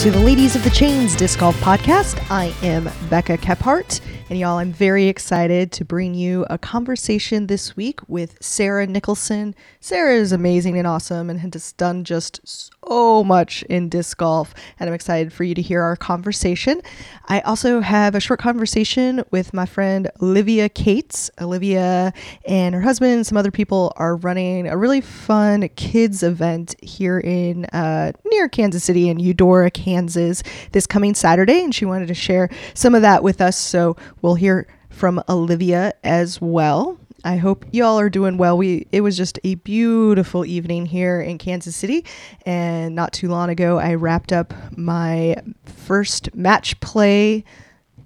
to the Ladies of the Chains Disc Golf Podcast. I am Becca Kephart, and y'all, I'm very excited to bring you a conversation this week with Sarah Nicholson. Sarah is amazing and awesome and has done just so much in disc golf, and I'm excited for you to hear our conversation. I also have a short conversation with my friend Olivia Cates. Olivia and her husband and some other people are running a really fun kids event here in uh, near Kansas City in Eudora, Kansas, this coming Saturday, and she wanted to share some of that with us. So we'll hear from Olivia as well. I hope y'all are doing well. We it was just a beautiful evening here in Kansas City, and not too long ago I wrapped up my first match play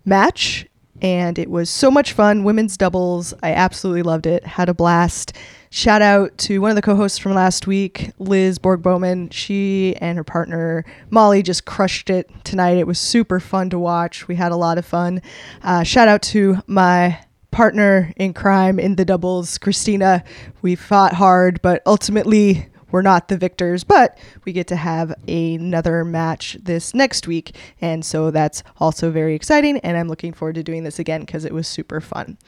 match, and it was so much fun. Women's doubles, I absolutely loved it. Had a blast. Shout out to one of the co-hosts from last week, Liz Borg Bowman. She and her partner Molly just crushed it tonight. It was super fun to watch. We had a lot of fun. Uh, shout out to my partner in crime in the doubles, Christina. We fought hard, but ultimately we're not the victors, but we get to have another match this next week. And so that's also very exciting. And I'm looking forward to doing this again because it was super fun.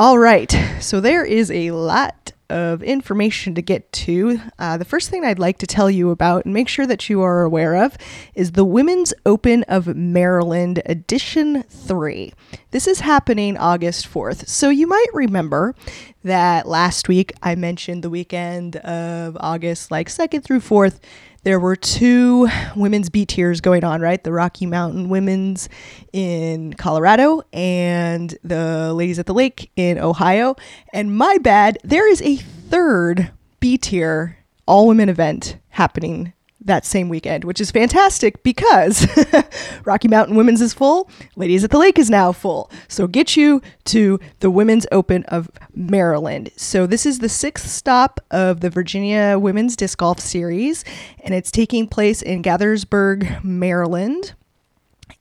All right, so there is a lot of information to get to. Uh, the first thing I'd like to tell you about and make sure that you are aware of is the Women's Open of Maryland Edition 3. This is happening August 4th. So you might remember that last week I mentioned the weekend of August, like 2nd through 4th there were two women's B tiers going on, right? The Rocky Mountain Women's in Colorado and the Ladies at the Lake in Ohio. And my bad, there is a third B tier all women event happening that same weekend, which is fantastic because Rocky Mountain Women's is full, Ladies at the Lake is now full. So get you to the Women's Open of Maryland. So this is the sixth stop of the Virginia Women's Disc Golf Series, and it's taking place in Gaithersburg, Maryland.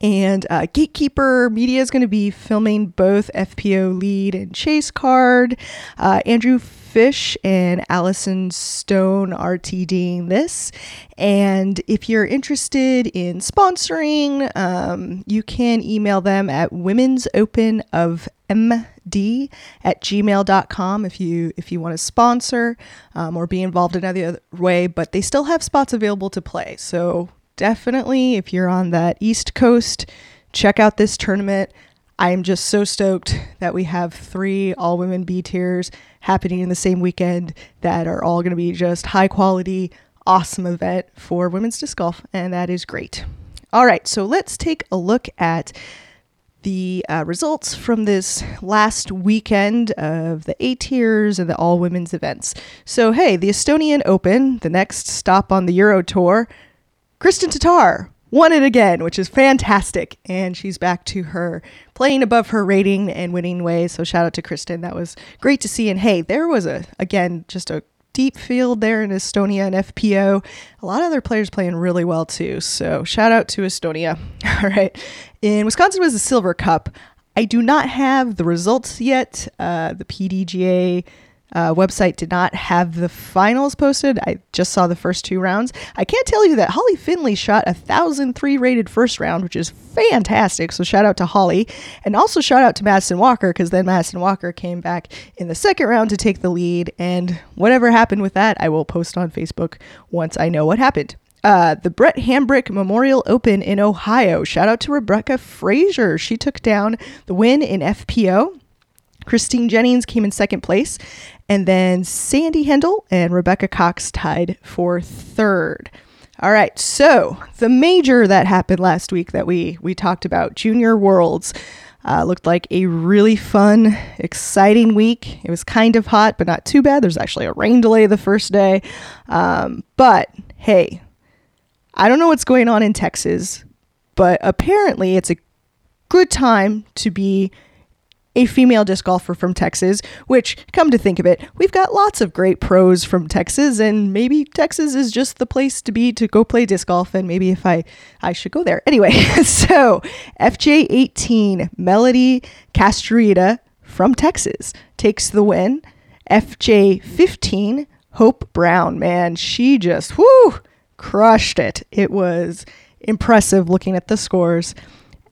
And uh, Gatekeeper Media is going to be filming both FPO lead and chase card. Uh, Andrew Fish and Allison Stone are TDing this. And if you're interested in sponsoring, um, you can email them at women's open of md at gmail.com if you if you want to sponsor um, or be involved in any other way but they still have spots available to play so definitely, if you're on that East Coast, check out this tournament. I am just so stoked that we have three all women B tiers happening in the same weekend that are all going to be just high quality, awesome event for women's disc golf, and that is great. All right, so let's take a look at the uh, results from this last weekend of the A tiers and the all women's events. So, hey, the Estonian Open, the next stop on the Euro Tour, Kristin Tattar won it again, which is fantastic. And she's back to her playing above her rating and winning ways. So shout out to Kristin. That was great to see. And hey, there was a, again, just a deep field there in Estonia and FPO. A lot of other players playing really well too. So shout out to Estonia. All right. In Wisconsin was the Silver Cup. I do not have the results yet. Uh, the PDGA uh, website did not have the finals posted. I just saw the first two rounds. I can't tell you that Holly Finley shot a 1003 rated first round, which is fantastic. So shout out to Holly. And also shout out to Madison Walker because then Madison Walker came back in the second round to take the lead. And whatever happened with that, I will post on Facebook once I know what happened. Uh, the Brett Hambrick Memorial Open in Ohio. Shout out to Rebecca Frazier. She took down the win in FPO. Christine Jennings came in second place, and then Sandy Hendel and Rebecca Cox tied for third. All right, so the major that happened last week that we we talked about, Junior Worlds, uh, looked like a really fun, exciting week. It was kind of hot, but not too bad. There's actually a rain delay the first day, um, but hey, I don't know what's going on in Texas, but apparently it's a good time to be a female disc golfer from Texas, which, come to think of it, we've got lots of great pros from Texas, and maybe Texas is just the place to be to go play disc golf, and maybe if I, I should go there. Anyway, so FJ18, Melody Castrita from Texas takes the win. FJ15, Hope Brown, man, she just, whoo, crushed it. It was Impressive looking at the scores.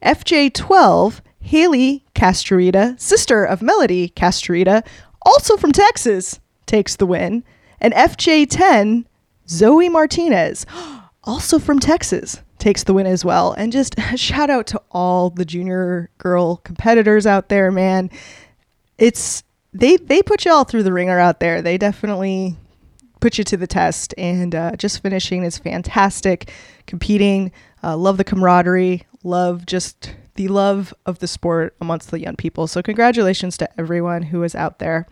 FJ12, Haley Castrita, sister of Melody Castrita, also from Texas, takes the win. And FJ10, Zoe Martinez, also from Texas, takes the win as well. And just shout out to all the junior girl competitors out there, man. It's they they put you all through the ringer out there. They definitely put you to the test, and uh, just finishing is fantastic. Competing, uh, love the camaraderie, love just the love of the sport amongst the young people. So, congratulations to everyone who is out there.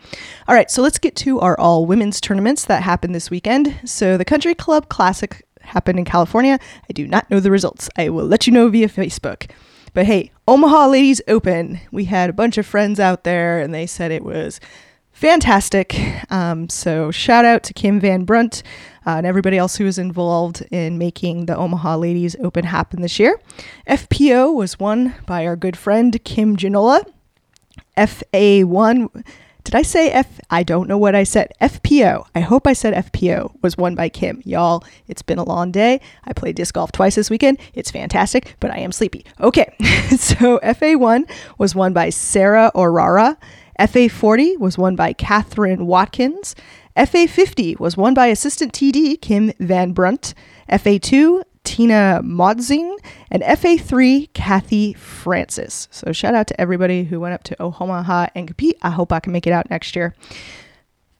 All right, so let's get to our all women's tournaments that happened this weekend. So, the Country Club Classic happened in California. I do not know the results. I will let you know via Facebook. But hey, Omaha Ladies Open. We had a bunch of friends out there and they said it was fantastic. Um, so shout out to Kim Van Brunt uh, and everybody else who was involved in making the Omaha Ladies Open happen this year. FPO was won by our good friend Kim Janola. FA1 did I say F? I don't know what I said. FPO. I hope I said FPO was won by Kim. Y'all, it's been a long day. I played disc golf twice this weekend. It's fantastic, but I am sleepy. Okay, so FA1 was won by Sarah Aurora. FA40 was won by Catherine Watkins. FA50 was won by assistant TD Kim Van Brunt. FA2, Tina Modzing, and FA3, Kathy Francis. So shout out to everybody who went up to Omaha and compete. I hope I can make it out next year.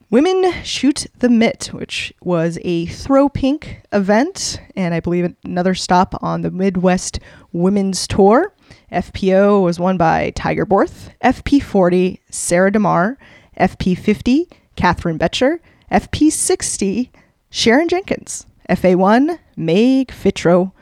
Women Shoot the Mitt, which was a throw pink event, and I believe another stop on the Midwest Women's Tour. FPO was won by Tiger Borth, FP40, Sarah DeMar, FP50, Catherine Betcher, FP60, Sharon Jenkins. FA1, Meg Fitro.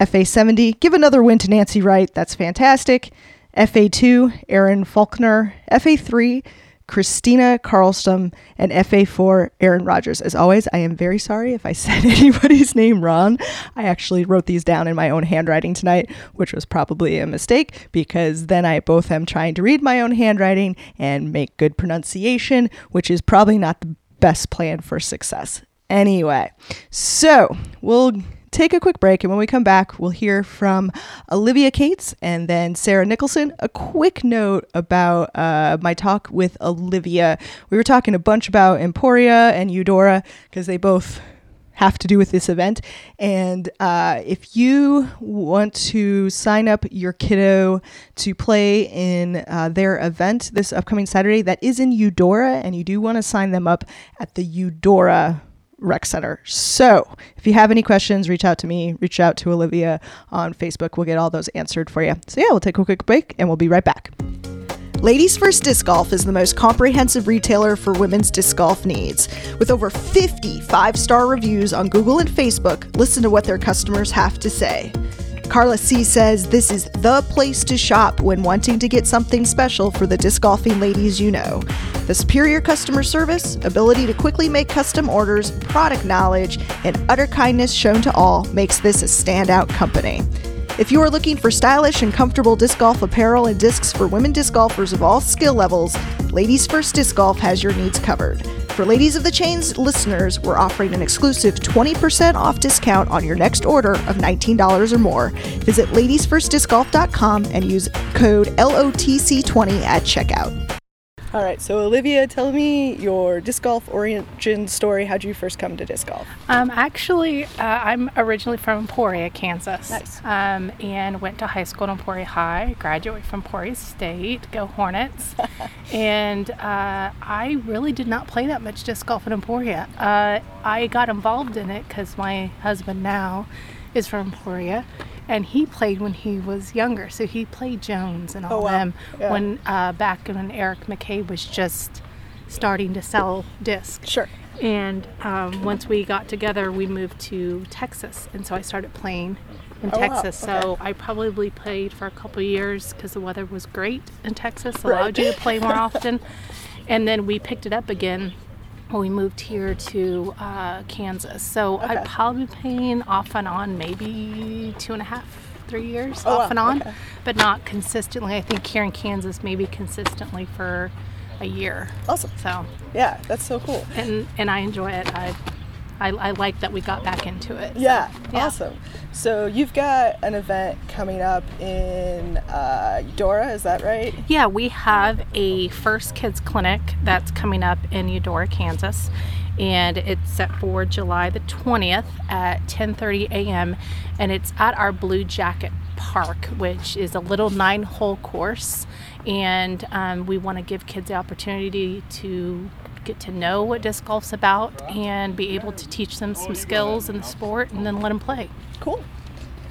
FA70, give another win to Nancy Wright. That's fantastic. FA2, Aaron Faulkner. FA3, Christina Carlston. And FA4, Aaron Rogers. As always, I am very sorry if I said anybody's name wrong. I actually wrote these down in my own handwriting tonight, which was probably a mistake because then I both am trying to read my own handwriting and make good pronunciation, which is probably not the best plan for success. Anyway, so we'll take a quick break, and when we come back, we'll hear from Olivia Cates and then Sarah Nicholson. A quick note about uh, my talk with Olivia. We were talking a bunch about Emporia and Eudora because they both have to do with this event. And uh, if you want to sign up your kiddo to play in uh, their event this upcoming Saturday, that is in Eudora, and you do want to sign them up at the Eudora rec center. So if you have any questions, reach out to me, reach out to Olivia on Facebook. We'll get all those answered for you. So yeah, we'll take a quick break and we'll be right back. Ladies First Disc Golf is the most comprehensive retailer for women's disc golf needs. With over 50 five star reviews on Google and Facebook, listen to what their customers have to say. Carla C says this is the place to shop when wanting to get something special for the disc golfing ladies you know. The superior customer service, ability to quickly make custom orders, product knowledge, and utter kindness shown to all makes this a standout company. If you are looking for stylish and comfortable disc golf apparel and discs for women disc golfers of all skill levels, Ladies First Disc Golf has your needs covered. For Ladies of the Chains listeners, we're offering an exclusive 20% off discount on your next order of $19 or more. Visit ladiesfirstdiscgolf.com and use code LOTC20 at checkout. All right, so Olivia, tell me your disc golf origin story. How did you first come to disc golf? Um, actually, uh, I'm originally from Emporia, Kansas. Nice. Um, and went to high school in Emporia High, graduated from Emporia State, go Hornets. and uh, I really did not play that much disc golf in Emporia. Uh, I got involved in it because my husband now is from Emporia and he played when he was younger. So he played Jones and all Oh, wow. them Yeah. when uh, back when Eric McCabe was just starting to sell discs. Sure. And um, once we got together, we moved to Texas, and so I started playing in Oh, wow. Texas. Okay. So I probably played for a couple of years because the weather was great in Texas, Right. allowed you to play more often. And then we picked it up again when we moved here to uh, Kansas. So Okay. I've probably been off and on maybe two and a half, three years Oh, off and on, Okay. but not consistently. I think here in Kansas, maybe consistently for a year. Awesome. So Yeah, that's so cool. and and I enjoy it. I I, I like that we got back into it. So, Yeah, awesome. So you've got an event coming up in uh, Eudora, is that right? Yeah, we have a First Kids Clinic that's coming up in Eudora, Kansas, and it's set for July the 20th at 10:30 a.m. and it's at our Blue Jacket Park, which is a little nine-hole course, and um, we want to give kids the opportunity to get to know what disc golf's about and be able to teach them some skills in the sport and then let them play. Cool.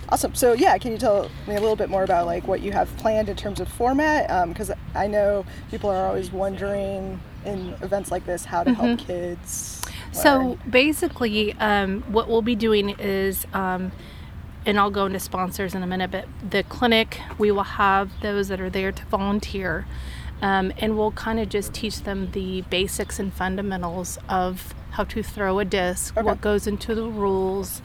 Awesome. So yeah, can you tell me a little bit more about like what you have planned in terms of format? Because I know people are always wondering in events like this how to help kids. So basically, um, what we'll be doing is, um, and I'll go into sponsors in a minute, but the clinic, we will have those that are there to volunteer. Um, and we'll kind of just teach them the basics and fundamentals of how to throw a disc, Okay. what goes into the rules,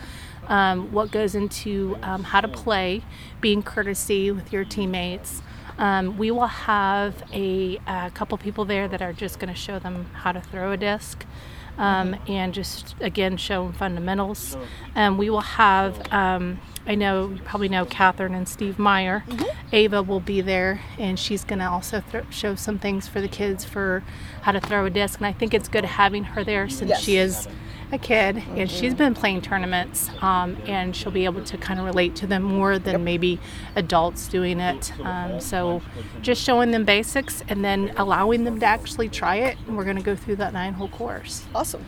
um, what goes into um, how to play, being courtesy with your teammates. Um, we will have a, a couple people there that are just going to show them how to throw a disc um, and just again show them fundamentals. Um, we will have, um, I know you probably know Catherine and Steve Meyer. Ava will be there and she's going to also thro- show some things for the kids for how to throw a disc. And I think it's good having her there since she Yes. is a kid and she's been playing tournaments um, and she'll be able to kind of relate to them more than maybe adults doing it um, so just showing them basics and then allowing them to actually try it and we're going to go through that nine hole course awesome.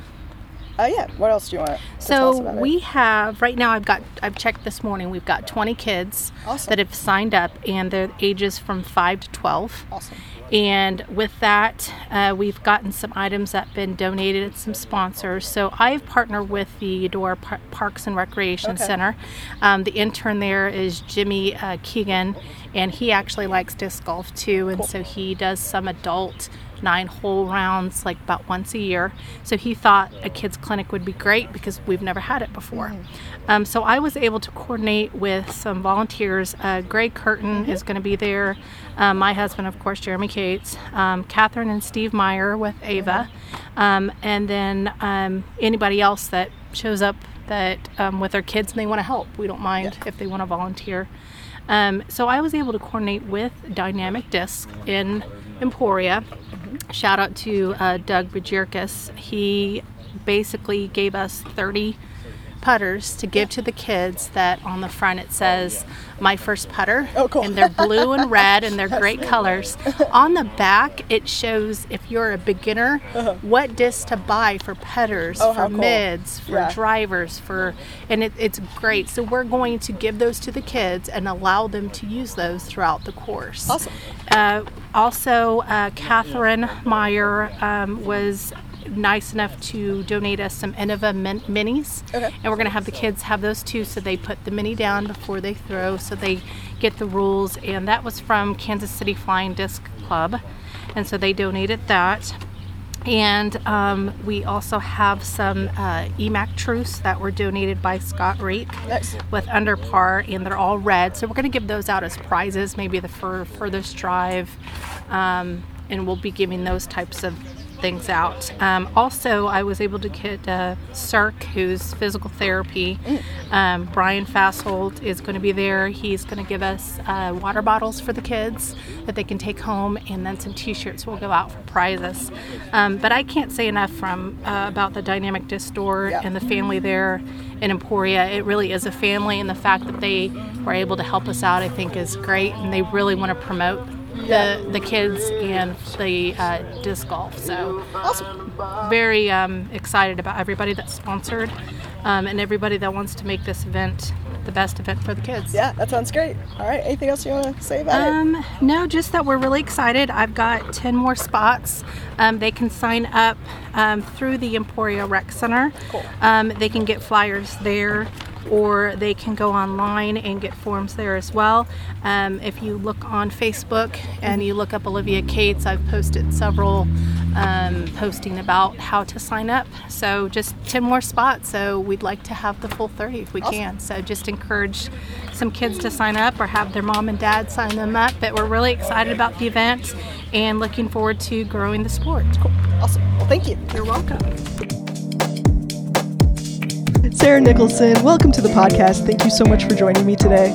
Uh, yeah. What else do you want to tell us so we have right now i've got i've checked this morning we've got 20 kids Awesome. that have signed up and their ages from 5 to 12 Awesome. And with that, uh, we've gotten some items that have been donated and some sponsors. So I've partnered with the Par- Parks and Recreation Okay. Center. Um, the intern there is Jimmy uh, Keegan, and he actually likes disc golf too. And so he does some adult nine whole rounds like about once a year. So he thought a kids clinic would be great because we've never had it before. Um, so I was able to coordinate with some volunteers. Uh, Greg Curtin is going to be there. Um, my husband, of course, Jeremy Cates, um, Catherine and Steve Meyer with Ava, um, and then um, anybody else that shows up that um, with their kids and they want to help. We don't mind if they want to volunteer. Um, so I was able to coordinate with Dynamic Disc in Emporia. Shout out to uh, Doug Bjerkaas. He basically gave us 30 putters to give to the kids that on the front it says my first putter Oh, cool. and they're blue and red and they're great colors on the back it shows if you're a beginner what disc to buy for putters Uh-huh. Oh, for cool. mids for Yeah. drivers for and it, it's great so we're going to give those to the kids and allow them to use those throughout the course Awesome. uh, also, uh, Catherine Meyer um, was nice enough to donate us some Innova min- minis. Okay. And we're going to have the kids have those too. So they put the mini down before they throw so they get the rules. And that was from Kansas City Flying Disc Club. And so they donated that. And um, we also have some uh, EMAC Truth that were donated by Scott Reek Nice. with under par, and they're all red. So we're going to give those out as prizes, maybe the fur, furthest drive, um, and we'll be giving those types of things out. Um, also, I was able to get uh, Cirque, who's physical therapy. Um, Brian Fasshold is going to be there. He's going to give us uh, water bottles for the kids that they can take home, and then some T-shirts will go out for prizes. Um, but I can't say enough from uh, about the Dynamic Disc Store Yeah. and the family there in Emporia. It really is a family, and the fact that they were able to help us out, I think, is great. And they really want to promote the the kids and the uh, disc golf. So Awesome. very um, excited about everybody that's sponsored um, and everybody that wants to make this event the best event for the kids. Yeah, that sounds great. All right. Anything else you want to say about it? Um, no, just that we're really excited. I've got 10 more spots. Um, they can sign up um, through the Emporia Rec Center. Cool. Um, they can get flyers there or they can go online and get forms there as well. Um, if you look on Facebook and you look up Olivia Cates, I've posted several um, posting about how to sign up. So just 10 more spots. So we'd like to have the full 30 if we Awesome. can. So just encourage some kids to sign up or have their mom and dad sign them up. But we're really excited about the event and looking forward to growing the sport. Cool. Awesome. Well, thank you. You're welcome. Sarah Nicholson. Welcome to the podcast. Thank you so much for joining me today.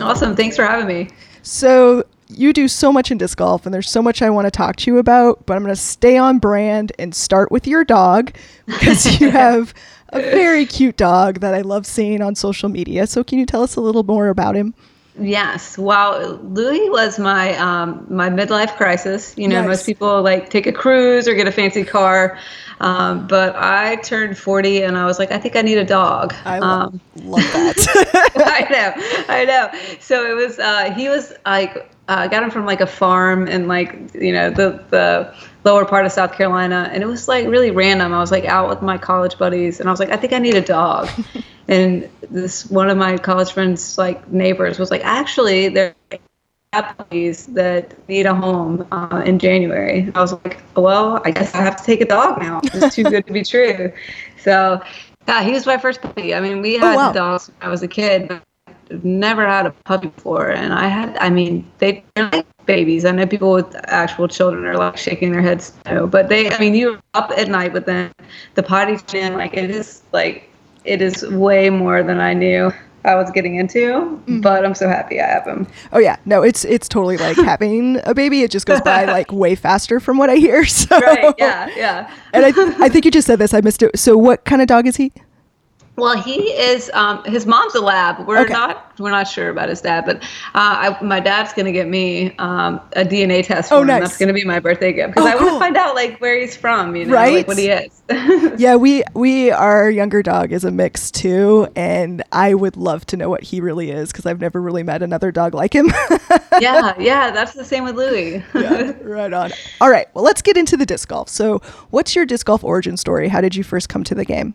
Awesome. Thanks for having me. So, you do so much in disc golf, and there's so much I want to talk to you about, but I'm going to stay on brand and start with your dog because you have a very cute dog that I love seeing on social media. So, can you tell us a little more about him? Yes. Well, Louis was my um, my midlife crisis. You know, nice. most people like take a cruise or get a fancy car, um, but I turned 40 and I was like, I think I need a dog. I um, love that. I know, I know. So it was. Uh, he was like uh, got him from like a farm in like you know the the lower part of South Carolina, and it was like really random. I was like out with my college buddies, and I was like, I think I need a dog. and this one of my college friends like neighbors was like, actually, there are puppies that need a home uh, in January. I was like, well, I guess I have to take a dog now. It's too good to be true. So. Yeah, he was my first puppy. I mean, we oh, had oh, wow. dogs when I was a kid, but never had a puppy before, and I had. I mean, they, are like babies. I know people with actual children are like shaking their heads no, but they. I mean, you're up at night with them. The potty train, like it is like it is way more than I knew I was getting into, mm-hmm. but I'm so happy I have him. Oh yeah, no, it's it's totally like having a baby. It just goes by like way faster from what I hear. So. Right. Yeah. Yeah. and I I think you just said this. I missed it. So what kind of dog is he? Well, he is. Um, his mom's a lab. We're okay. not. We're not sure about his dad, but uh, I, my dad's going to get me um, a DNA test for oh, him. Nice. That's going to be my birthday gift because oh, I cool. want to find out like where he's from. You know, right? Like what he is. yeah, we we our younger dog is a mix too, and I would love to know what he really is because I've never really met another dog like him. yeah, yeah, that's the same with Louie. yeah, right on. All right, well, let's get into the disc golf. So, what's your disc golf origin story? How did you first come to the game?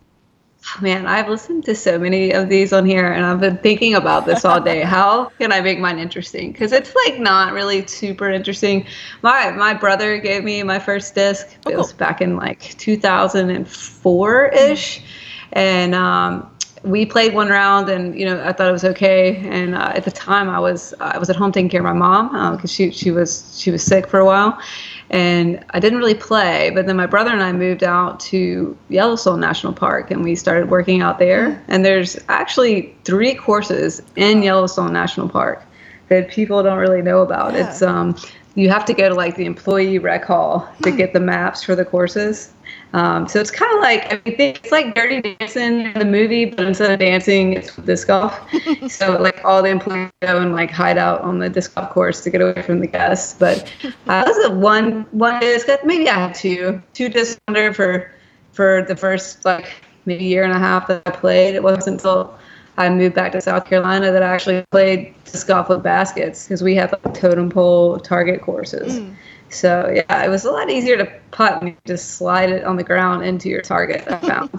Man, I've listened to so many of these on here and I've been thinking about this all day. How can I make mine interesting? Because it's like not really super interesting. My my brother gave me my first disc. Oh, it was back in like 2004 ish. And um, we played one round and you know I thought it was okay. And uh, at the time I was I was at home taking care of my mom because uh, she she was she was sick for a while and I didn't really play. But then my brother and I moved out to Yellowstone National Park, and we started working out there. Mm. And there's actually three courses in Yellowstone National Park that people don't really know about. Yeah. It's um, you have to go to like the employee rec hall to get the maps for the courses. Um, so it's kind of like I mean, it's like Dirty Dancing in the movie, but instead of dancing, it's disc golf. so like all the employees go and like hide out on the disc golf course to get away from the guests. But I was a one one disc. Maybe I had two two disc under for for the first like maybe year and a half that I played. It wasn't until I moved back to South Carolina that I actually played disc golf with baskets because we have like totem pole target courses. Mm. So yeah, it was a lot easier to putt and just slide it on the ground into your target. I found.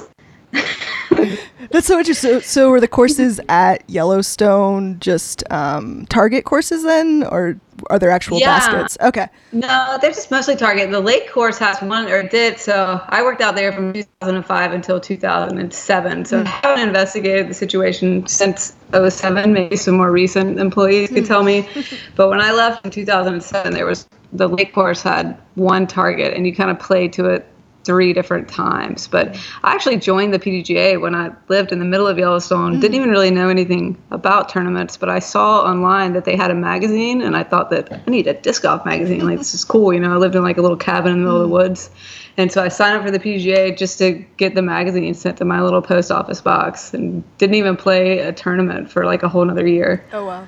That's so interesting. So, so were the courses at Yellowstone just um, target courses then, or are there actual yeah. baskets? Okay. No, they're just mostly target. The lake course has one, or did. So I worked out there from 2005 until 2007. So mm. I haven't investigated the situation since 07. Maybe some more recent employees could tell me. but when I left in 2007, there was the lake course had one target, and you kind of played to it three different times. But I actually joined the PDGA when I lived in the middle of Yellowstone. Mm-hmm. Didn't even really know anything about tournaments, but I saw online that they had a magazine, and I thought that I need a disc golf magazine. Like this is cool. You know, I lived in like a little cabin in the middle mm-hmm. of the mm. woods, and so I signed up for the PDGA just to get the magazine sent to my little post office box, and didn't even play a tournament for like a whole another year. Oh wow.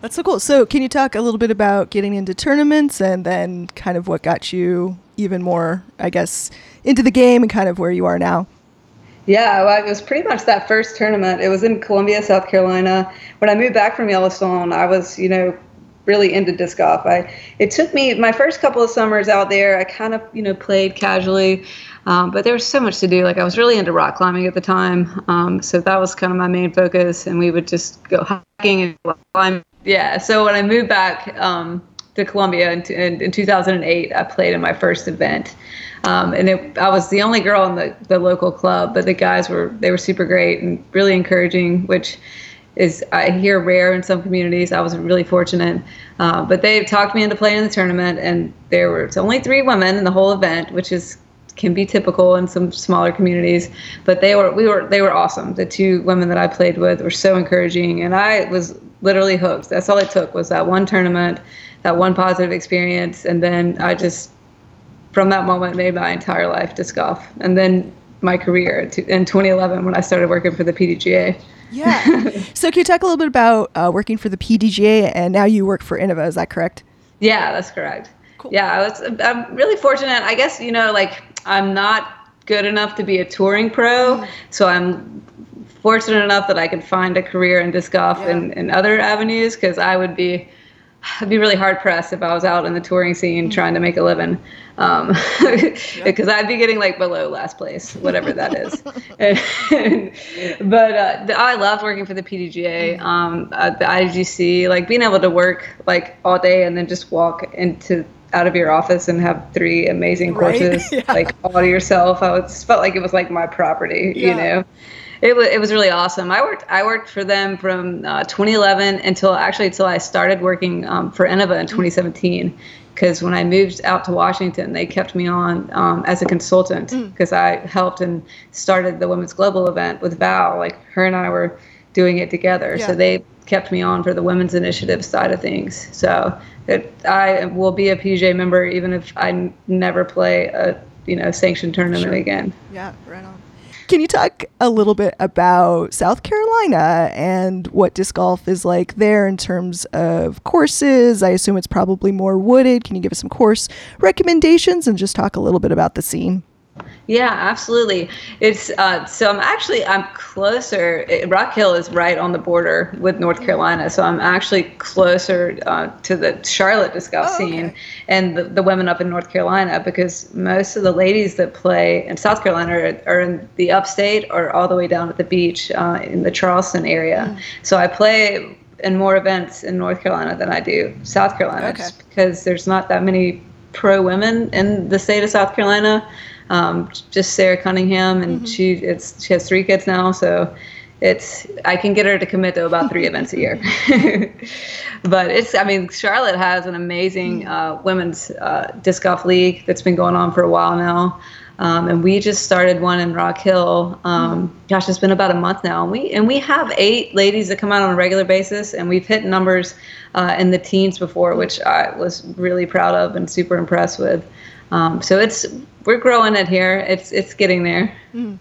That's so cool. So, can you talk a little bit about getting into tournaments and then kind of what got you even more, I guess, into the game and kind of where you are now? Yeah, well, it was pretty much that first tournament. It was in Columbia, South Carolina. When I moved back from Yellowstone, I was, you know, really into disc golf. I it took me my first couple of summers out there. I kind of, you know, played casually, um, but there was so much to do. Like I was really into rock climbing at the time, um, so that was kind of my main focus. And we would just go hiking and climb yeah. So when I moved back um, to Columbia in, in, in, 2008, I played in my first event. Um, and it, I was the only girl in the, the local club, but the guys were they were super great and really encouraging, which is I hear rare in some communities. I was really fortunate, uh, but they talked me into playing in the tournament, and there were only three women in the whole event, which is can be typical in some smaller communities. But they were we were they were awesome. The two women that I played with were so encouraging, and I was literally hooked. That's all it took was that one tournament, that one positive experience, and then I just from that moment made my entire life disc golf, and then my career in 2011 when I started working for the PDGA. Yeah. so can you talk a little bit about uh, working for the PDGA and now you work for Innova? Is that correct? Yeah, that's correct. Cool. Yeah, I was. I'm really fortunate. I guess you know, like I'm not good enough to be a touring pro, mm. so I'm fortunate enough that I could find a career in disc golf yeah. and, and other avenues because I would be I'd be really hard pressed if I was out in the touring scene mm-hmm. trying to make a living, um, because I'd be getting like below last place, whatever that is. and, but uh, I loved working for the PDGA, mm-hmm. um, the IGC, like being able to work like all day and then just walk into out of your office and have three amazing courses right? yeah. like all to yourself. I just felt like it was like my property, yeah. you know it was it was really awesome. I worked I worked for them from uh, 2011 until actually until I started working um, for Innova in 2017. Because when I moved out to Washington, they kept me on um, as a consultant because mm. I helped and started the Women's Global event with Val. Like her and I were doing it together, yeah. so they kept me on for the women's initiative side of things. So it, I will be a PJ member even if I never play a you know sanctioned tournament sure. again. Yeah, right on. Can you talk a little bit about South Carolina and what disc golf is like there in terms of courses? I assume it's probably more wooded. Can you give us some course recommendations and just talk a little bit about the scene? Yeah, absolutely. It's uh, so I'm actually I'm closer. Rock Hill is right on the border with North Carolina, so I'm actually closer uh, to the Charlotte disc golf oh, scene okay. and the, the women up in North Carolina because most of the ladies that play in South Carolina are, are in the upstate or all the way down at the beach uh, in the Charleston area. Mm. So I play in more events in North Carolina than I do South Carolina, okay. just because there's not that many pro women in the state of South Carolina um, just Sarah Cunningham, and mm-hmm. she it's she has three kids now, so it's I can get her to commit to about three events a year. but it's I mean Charlotte has an amazing mm. uh, women's uh, disc golf league that's been going on for a while now. Um, and we just started one in Rock Hill. Um, mm. gosh, it's been about a month now, and we and we have eight ladies that come out on a regular basis, and we've hit numbers uh, in the teens before, which I was really proud of and super impressed with. Um, so it's we're growing it here. It's it's getting there. Mm.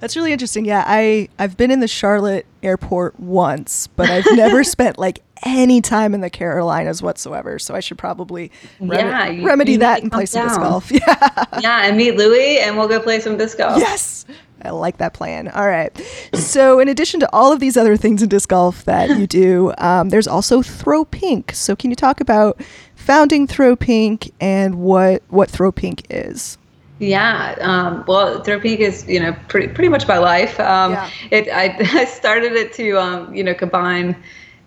That's really interesting. Yeah, I I've been in the Charlotte airport once, but I've never spent like any time in the Carolinas whatsoever. So I should probably rem- yeah, you, remedy you that and play some disc golf. Yeah. Yeah, and meet Louie, and we'll go play some disc golf. Yes. I like that plan. All right. So, in addition to all of these other things in disc golf that you do, um, there's also Throw Pink. So, can you talk about founding Throw Pink and what what Throw Pink is? Yeah, um, well, Throw Pink is you know pretty pretty much my life. Um, yeah. It I, I started it to um, you know combine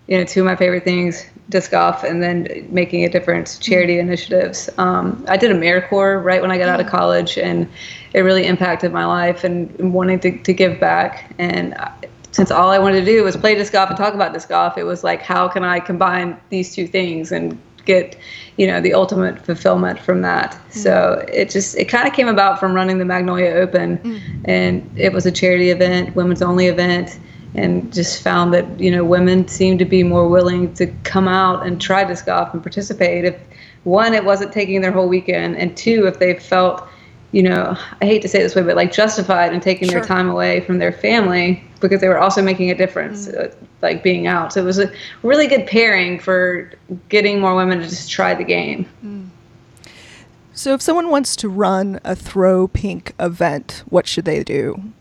you know two of my favorite things, disc golf, and then making a difference, charity mm-hmm. initiatives. Um, I did AmeriCorps right when I got out of mm-hmm. college, and it really impacted my life and wanting to, to give back. And I, since all I wanted to do was play disc golf and talk about disc golf, it was like, how can I combine these two things and get you know the ultimate fulfillment from that mm-hmm. so it just it kind of came about from running the magnolia open mm-hmm. and it was a charity event women's only event and just found that you know women seemed to be more willing to come out and try disc golf and participate if one it wasn't taking their whole weekend and two if they felt you know, I hate to say this way, but like justified in taking sure. their time away from their family because they were also making a difference, mm. uh, like being out. So it was a really good pairing for getting more women to just try the game. Mm. So if someone wants to run a throw pink event, what should they do?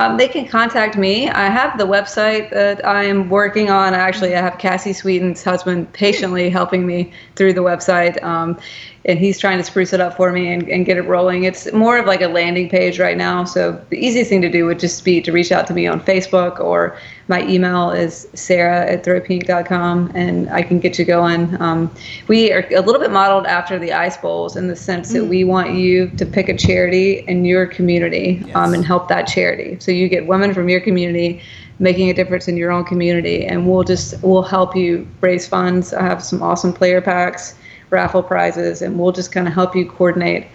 Um, they can contact me. I have the website that I am working on. Actually, I have Cassie Sweeten's husband patiently helping me through the website. Um, and he's trying to spruce it up for me and, and get it rolling. It's more of like a landing page right now. So the easiest thing to do would just be to reach out to me on Facebook or my email is sarah at throwpink.com and I can get you going. Um, we are a little bit modeled after the Ice Bowls in the sense that we mm. want you to pick a charity in your community yes. um, and help that charity. So you get women from your community making a difference in your own community and we'll just we'll help you raise funds. I have some awesome player packs raffle prizes, and we'll just kind of help you coordinate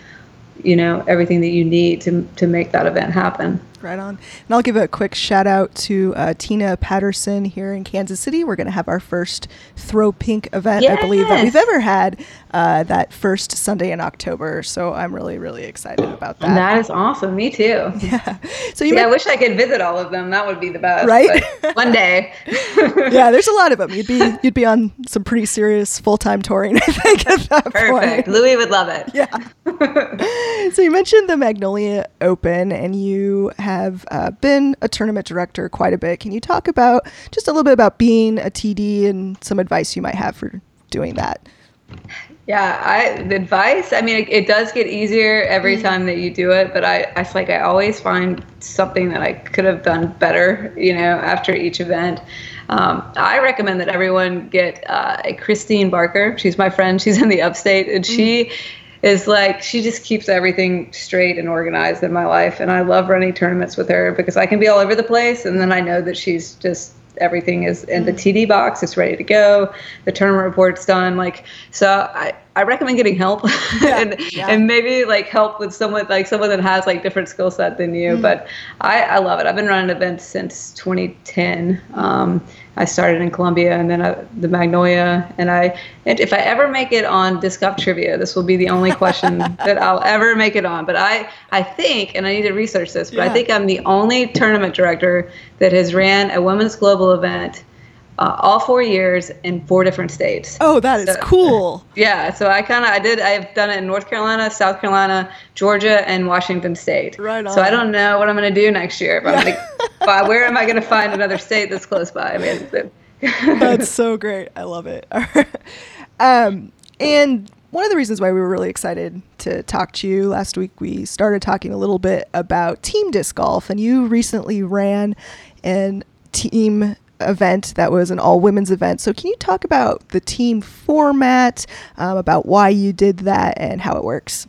you know everything that you need to to make that event happen. Right on. And I'll give a quick shout out to uh, Tina Patterson here in Kansas City. We're going to have our first Throw Pink event, yes. I believe, that we've ever had uh, that first Sunday in October. So I'm really, really excited about that. That is awesome. Me too. Yeah. So you yeah, I wish I could visit all of them. That would be the best. Right. one day. yeah, there's a lot of them. You'd be you'd be on some pretty serious full time touring. I think at that Perfect. Point. Louis would love it. Yeah. so you mentioned the Magnolia Open, and you have uh, been a tournament director quite a bit. Can you talk about just a little bit about being a TD and some advice you might have for doing that? Yeah, I the advice. I mean, it, it does get easier every mm-hmm. time that you do it, but I, I like I always find something that I could have done better. You know, after each event. Um, I recommend that everyone get uh, Christine Barker. She's my friend. She's in the upstate, and mm-hmm. she is like she just keeps everything straight and organized in my life and i love running tournaments with her because i can be all over the place and then i know that she's just everything is in the mm. td box it's ready to go the tournament report's done like so i I recommend getting help yeah, and yeah. and maybe like help with someone like someone that has like different skill set than you. Mm. But I, I love it. I've been running events since 2010. Um, I started in Columbia and then uh, the Magnolia. And I, and if I ever make it on Disc Golf Trivia, this will be the only question that I'll ever make it on. But I, I think, and I need to research this, but yeah. I think I'm the only tournament director that has ran a women's global event uh, all four years in four different states. Oh, that is so, cool. Yeah, so I kind of I did I've done it in North Carolina, South Carolina, Georgia, and Washington State. Right on. So I don't know what I'm going to do next year. But yeah. gonna, where am I going to find another state that's close by? I mean, that's so great. I love it. um, and one of the reasons why we were really excited to talk to you last week, we started talking a little bit about team disc golf, and you recently ran an team event that was an all women's event. So, can you talk about the team format, um, about why you did that, and how it works?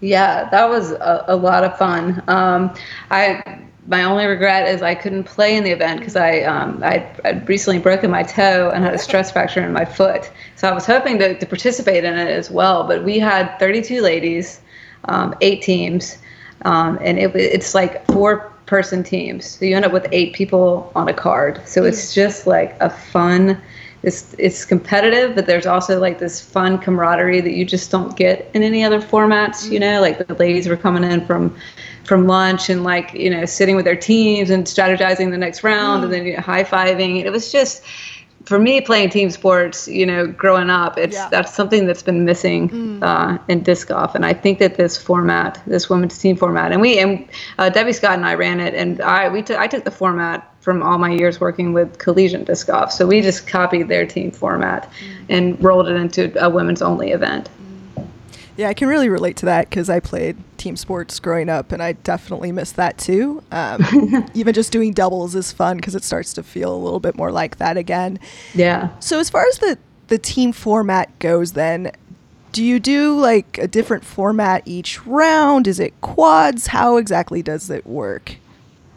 Yeah, that was a, a lot of fun. Um, I my only regret is I couldn't play in the event because I um, I I'd recently broken my toe and had a stress fracture in my foot. So I was hoping to, to participate in it as well. But we had 32 ladies, um, eight teams, um, and it, it's like four person teams. So you end up with eight people on a card. So it's mm. just like a fun. It's it's competitive, but there's also like this fun camaraderie that you just don't get in any other formats. You know, like the ladies were coming in from from lunch and like you know sitting with their teams and strategizing the next round, and mm. then you know, high fiving. It was just for me playing team sports you know growing up it's yeah. that's something that's been missing mm. uh, in disc golf and i think that this format this women's team format and we and uh, debbie scott and i ran it and i we t- I took the format from all my years working with collegiate disc golf so we just copied their team format mm. and rolled it into a women's only event yeah, I can really relate to that because I played team sports growing up, and I definitely miss that too. Um, even just doing doubles is fun because it starts to feel a little bit more like that again. Yeah. So as far as the the team format goes, then do you do like a different format each round? Is it quads? How exactly does it work?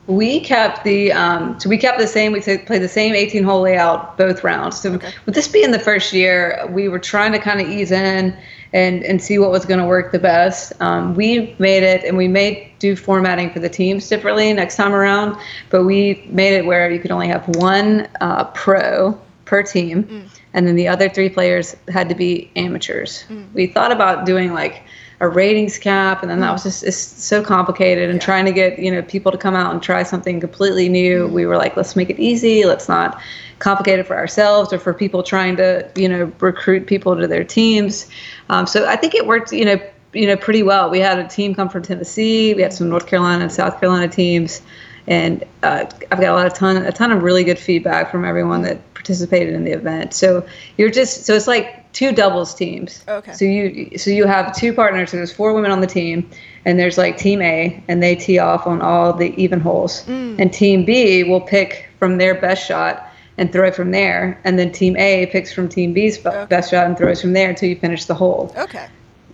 We kept the um, so we kept the same. We played the same 18 hole layout both rounds. So okay. with this being the first year, we were trying to kind of ease in and and see what was going to work the best. Um, we made it, and we may do formatting for the teams differently next time around. But we made it where you could only have one uh, pro per team, mm. and then the other three players had to be amateurs. Mm. We thought about doing like a ratings cap and then that mm. was just it's so complicated and yeah. trying to get you know people to come out and try something completely new mm. we were like let's make it easy let's not complicate it for ourselves or for people trying to you know recruit people to their teams um, so i think it worked you know you know pretty well we had a team come from tennessee we had some north carolina and south carolina teams and uh, I've got a lot of ton a ton of really good feedback from everyone that participated in the event. So you're just so it's like two doubles teams. Okay. So you so you have two partners. So there's four women on the team, and there's like team A, and they tee off on all the even holes, mm. and team B will pick from their best shot and throw it from there, and then team A picks from team B's okay. best shot and throws from there until you finish the hole. Okay.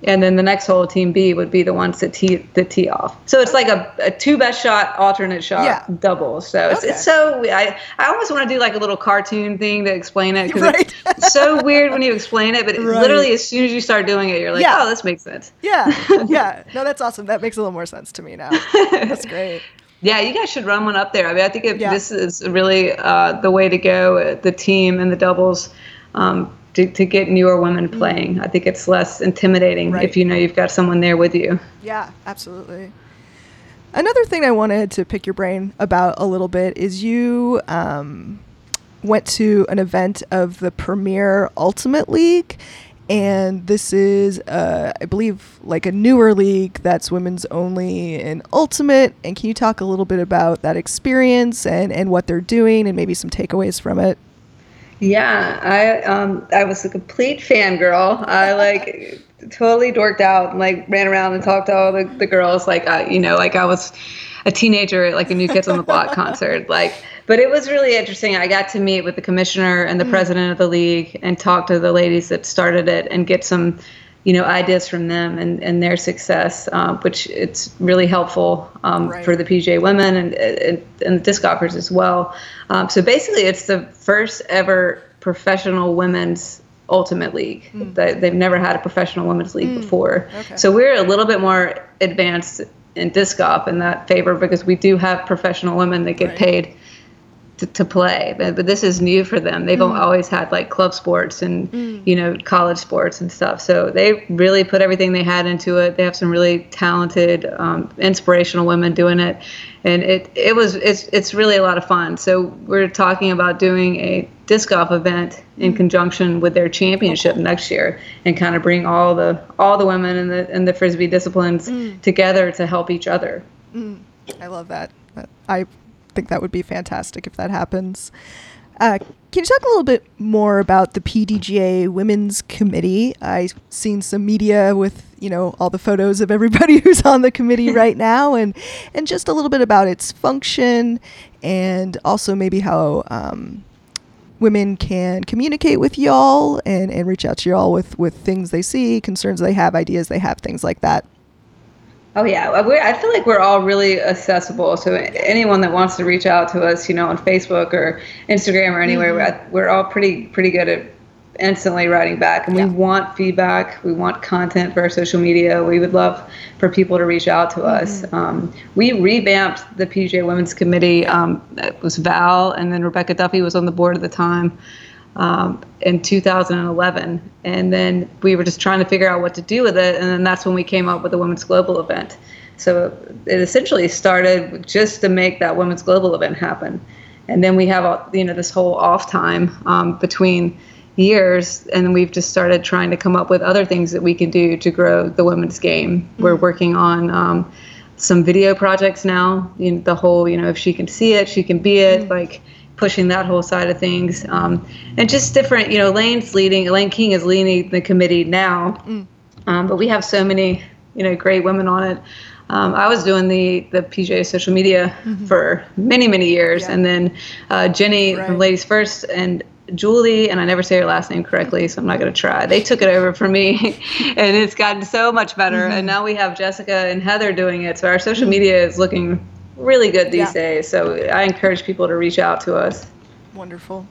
And then the next hole, Team B, would be the ones that tee the tee off. So it's like a, a two best shot, alternate shot, Yeah. double. So it's, Okay. it's so I I almost want to do like a little cartoon thing to explain it because Right. it's so weird when you explain it, but Right. literally as soon as you start doing it, you're like, Yeah. oh, this makes sense. Yeah, yeah. No, that's awesome. That makes a little more sense to me now. That's great. Yeah, you guys should run one up there. I mean, I think if Yeah. this is really uh, the way to go, uh, the team and the doubles, um, to, to get newer women playing. I think it's less intimidating Mm. Right. if you know you've got someone there with you. Yeah, absolutely. Another thing I wanted to pick your brain about a little bit is you um, went to an event of the Premier Ultimate League. And this is, uh, I believe, like a newer league that's women's only in Ultimate. And can you talk a little bit about that experience and, and what they're doing and maybe some takeaways from it? Yeah, I um I was a complete fangirl. I like totally dorked out and like ran around and talked to all the, the girls like I, you know like I was a teenager at like a New Kids on the Block concert. Like, but it was really interesting. I got to meet with the commissioner and the president of the league and talk to the ladies that started it and get some you know ideas from them and, and their success, um, which it's really helpful um, Right. for the PDGA women and, and, and the disc golfers as well. Um, so basically, it's the first ever professional women's ultimate league. They- They've never had a professional women's league before. Okay. So we're a little bit more advanced in disc golf in that favor because we do have professional women that get Right. paid to, to play. But, this is new for them. They've Mm. always had like club sports and you know college sports and stuff. So they really put everything they had into it. They have some really talented um, inspirational women doing it. And it it was it's it's really a lot of fun. So we're talking about doing a disc golf event in Mm. conjunction with their championship next year and kind of bring all the all the women in the in the frisbee disciplines Mm. together to help each other. I love that. That- I think that would be fantastic if that happens. Uh, can you talk a little bit more about the PDGA Women's Committee? I've seen some media with you know all the photos of everybody who's on the committee right now, and and just a little bit about its function, and also maybe how um, women can communicate with y'all and, and reach out to y'all with with things they see, concerns they have, ideas they have, things like that. Oh yeah, we're, I feel like we're all really accessible. So anyone that wants to reach out to us, you know, on Facebook or Instagram or anywhere, we're, we're all pretty pretty good at instantly writing back. And Yeah. we want feedback. We want content for our social media. We would love for people to reach out to us. Um, we revamped the PDGA Women's Committee. Um, it was Val, and then Rebecca Duffy was on the board at the time um, in 2011. And then we were just trying to figure out what to do with it. And then that's when we came up with the Women's Global event. So it essentially started just to make that Women's Global event happen. And then we have, all- you know, this whole off time um, between years, and then we've just started trying to come up with other things that we can do to grow the women's game. We're working on um, some video projects now. You know, the whole, you know, if she can see it, she can be it. Like pushing that whole side of things, um, and just different. You know, Lane's leading. Lane King is leading the committee now, um, but we have so many, you know, great women on it. Um, I was doing the the PDGA social media for many many years, Yeah. and then uh, Jenny Right. from Ladies First and Julie, and I never say her last name correctly, so I'm not going to try. They took it over for me, and it's gotten so much better. Mm-hmm. And now we have Jessica and Heather doing it, so our social media is looking really good these Yeah. days. So I encourage people to reach out to us. Wonderful.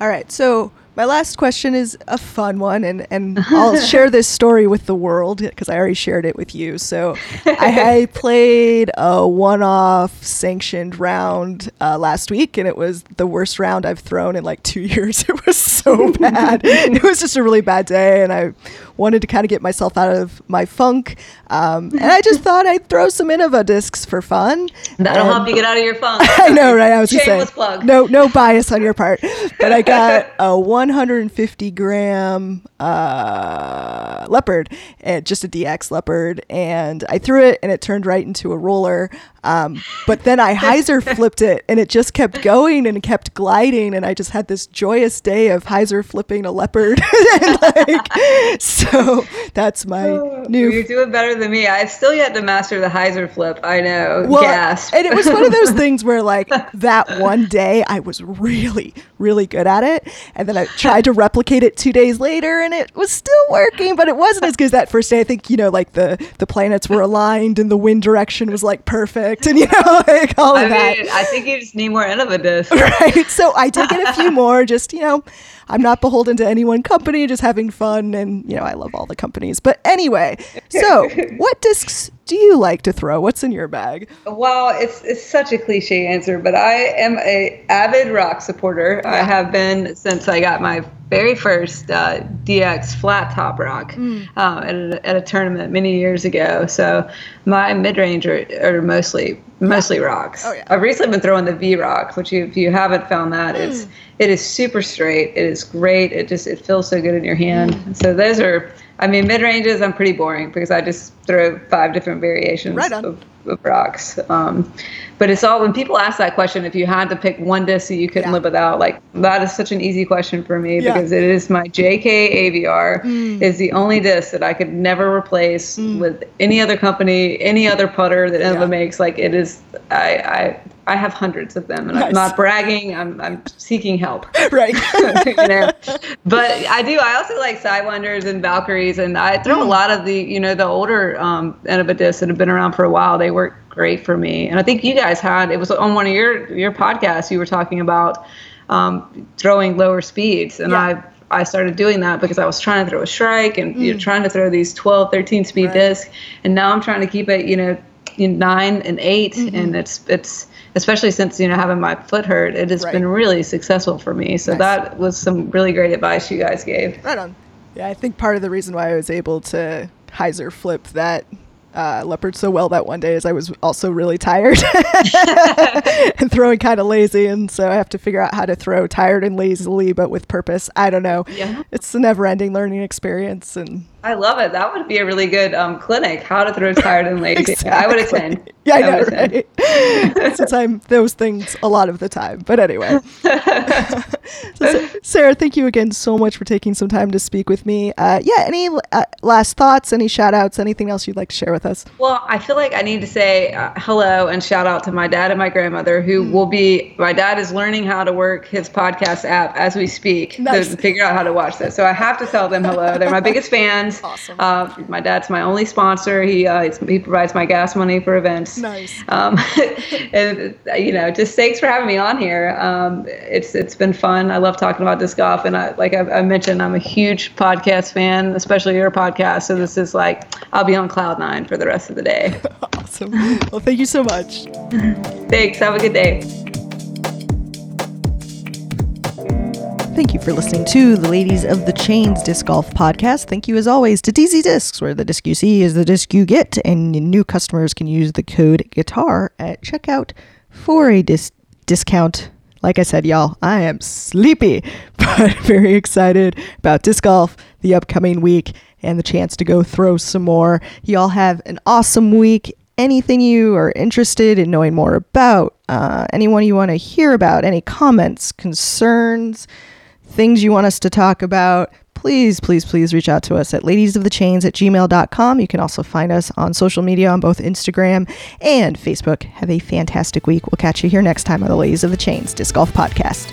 All right. So my last question is a fun one, and, and I'll share this story with the world because I already shared it with you. So I, I played a one off sanctioned round uh, last week, and it was the worst round I've thrown in like two years. It was so bad. it was just a really bad day, and I wanted to kind of get myself out of my funk. Um, and I just thought I'd throw some Innova discs for fun. That'll And- help you get out of your funk. I know, right? I was just saying. Shameless plug. no, no bias on your part, but I got a 150 gram uh, leopard, and just a DX leopard, and I threw it, and it turned right into a roller. Um, but then I hyzer flipped it and it just kept going and kept gliding. And I just had this joyous day of hyzer flipping a leopard. like, so that's my Oh, new. You're doing better than me. I've still yet to master the hyzer flip. I know. Well, Gasp. and it was one of those things where, like, that one day I was really, really good at it. And then I tried to replicate it two days later and it was still working, but it wasn't as good as that first day. I think, you know, like the, the planets were aligned and the wind direction was like perfect and, you know, like all of I that. mean, I think you just need more a right? So I did get a few more. Just you know, I'm not beholden to any one company. Just having fun, and you know, I love all the companies. But anyway, so what discs do you like to throw? What's in your bag? Well, it's it's such a cliche answer, but I am a avid Roc supporter. I have been since I got my very first uh, DX flat top rock Mm. um, at, a, at a tournament many years ago. So my mid range are, are mostly mostly Rocs. Oh, yeah. I've recently been throwing the VRoc, which you, if you haven't found that, Mm. it's it is super straight. It is great. It just it feels so good in your hand. Mm. So those are. I mean, mid ranges. I'm pretty boring because I just throw five different variations Right of of Rocs. Um, but it's all when people ask that question, if you had to pick one disc that you couldn't Yeah. live without, like that is such an easy question for me Yeah. because it is my JK Aviar Mm. is the only disc that I could never replace with any other company, any other putter that Yeah. makes. Like it is, I, I, I have hundreds of them, and Nice. I'm not bragging. I'm, I'm seeking help. right. you know. But I do. I also like Sidewinders and Valkyries, and I throw a lot of the, you know, the older um, discs that have been around for a while. They work great for me, and I think you guys had. It was on one of your your podcasts. You were talking about um, throwing lower speeds, and Yeah. I I started doing that because I was trying to throw a strike, and you're trying to throw these 12, 13 speed Mm. Right. discs, and now I'm trying to keep it, you know. in Nine and 8 Mm-hmm. and it's it's especially since you know having my foot hurt, it has Right. been really successful for me. So Nice. that was some really great advice you guys gave. Right on. Yeah, I think part of the reason why I was able to hyzer flip that uh, leopard so well that one day is I was also really tired and throwing kind of lazy, and so I have to figure out how to throw tired and lazily, but with purpose. I don't know. Yeah. It's a never-ending learning experience, and I love it. That would be a really good um, clinic. How to throw tired and lazy. I would attend. Yeah, I know, right? Since I'm those things a lot of the time. But anyway. So, Sa- Sarah, thank you again so much for taking some time to speak with me. Uh, yeah, any uh, last thoughts, any shout outs, anything else you'd like to share with us? Well, I feel like I need to say uh, hello and shout out to my dad and my grandmother, who Mm. will be. My dad is learning how to work his podcast app as we speak Nice. to figure out how to watch this. So I have to tell them hello. They're my biggest fans. Awesome. Uh, my dad's my only sponsor. He uh, he provides my gas money for events. Nice. Um, and uh, you know, just thanks for having me on here. Um, it's it's been fun. I love talking about disc golf, and I, like I, I mentioned, I'm a huge podcast fan, especially your podcast. So this is like I'll be on cloud nine for the rest of the day. Awesome. Well, thank you so much. Thanks. Have a good day. Thank you for listening to the Ladies of the Chains Disc Golf Podcast. Thank you, as always, to DZ Discs, where the disc you see is the disc you get, and new customers can use the code GUITAR at checkout for a dis- discount. Like I said, y'all, I am sleepy, but very excited about disc golf, the upcoming week, and the chance to go throw some more. Y'all have an awesome week. Anything you are interested in knowing more about, uh, anyone you want to hear about, any comments, concerns, things you want us to talk about, please, please, please reach out to us at ladiesofthechains at gmail.com. You can also find us on social media on both Instagram and Facebook. Have a fantastic week. We'll catch you here next time on the Ladies of the Chains Disc Golf Podcast.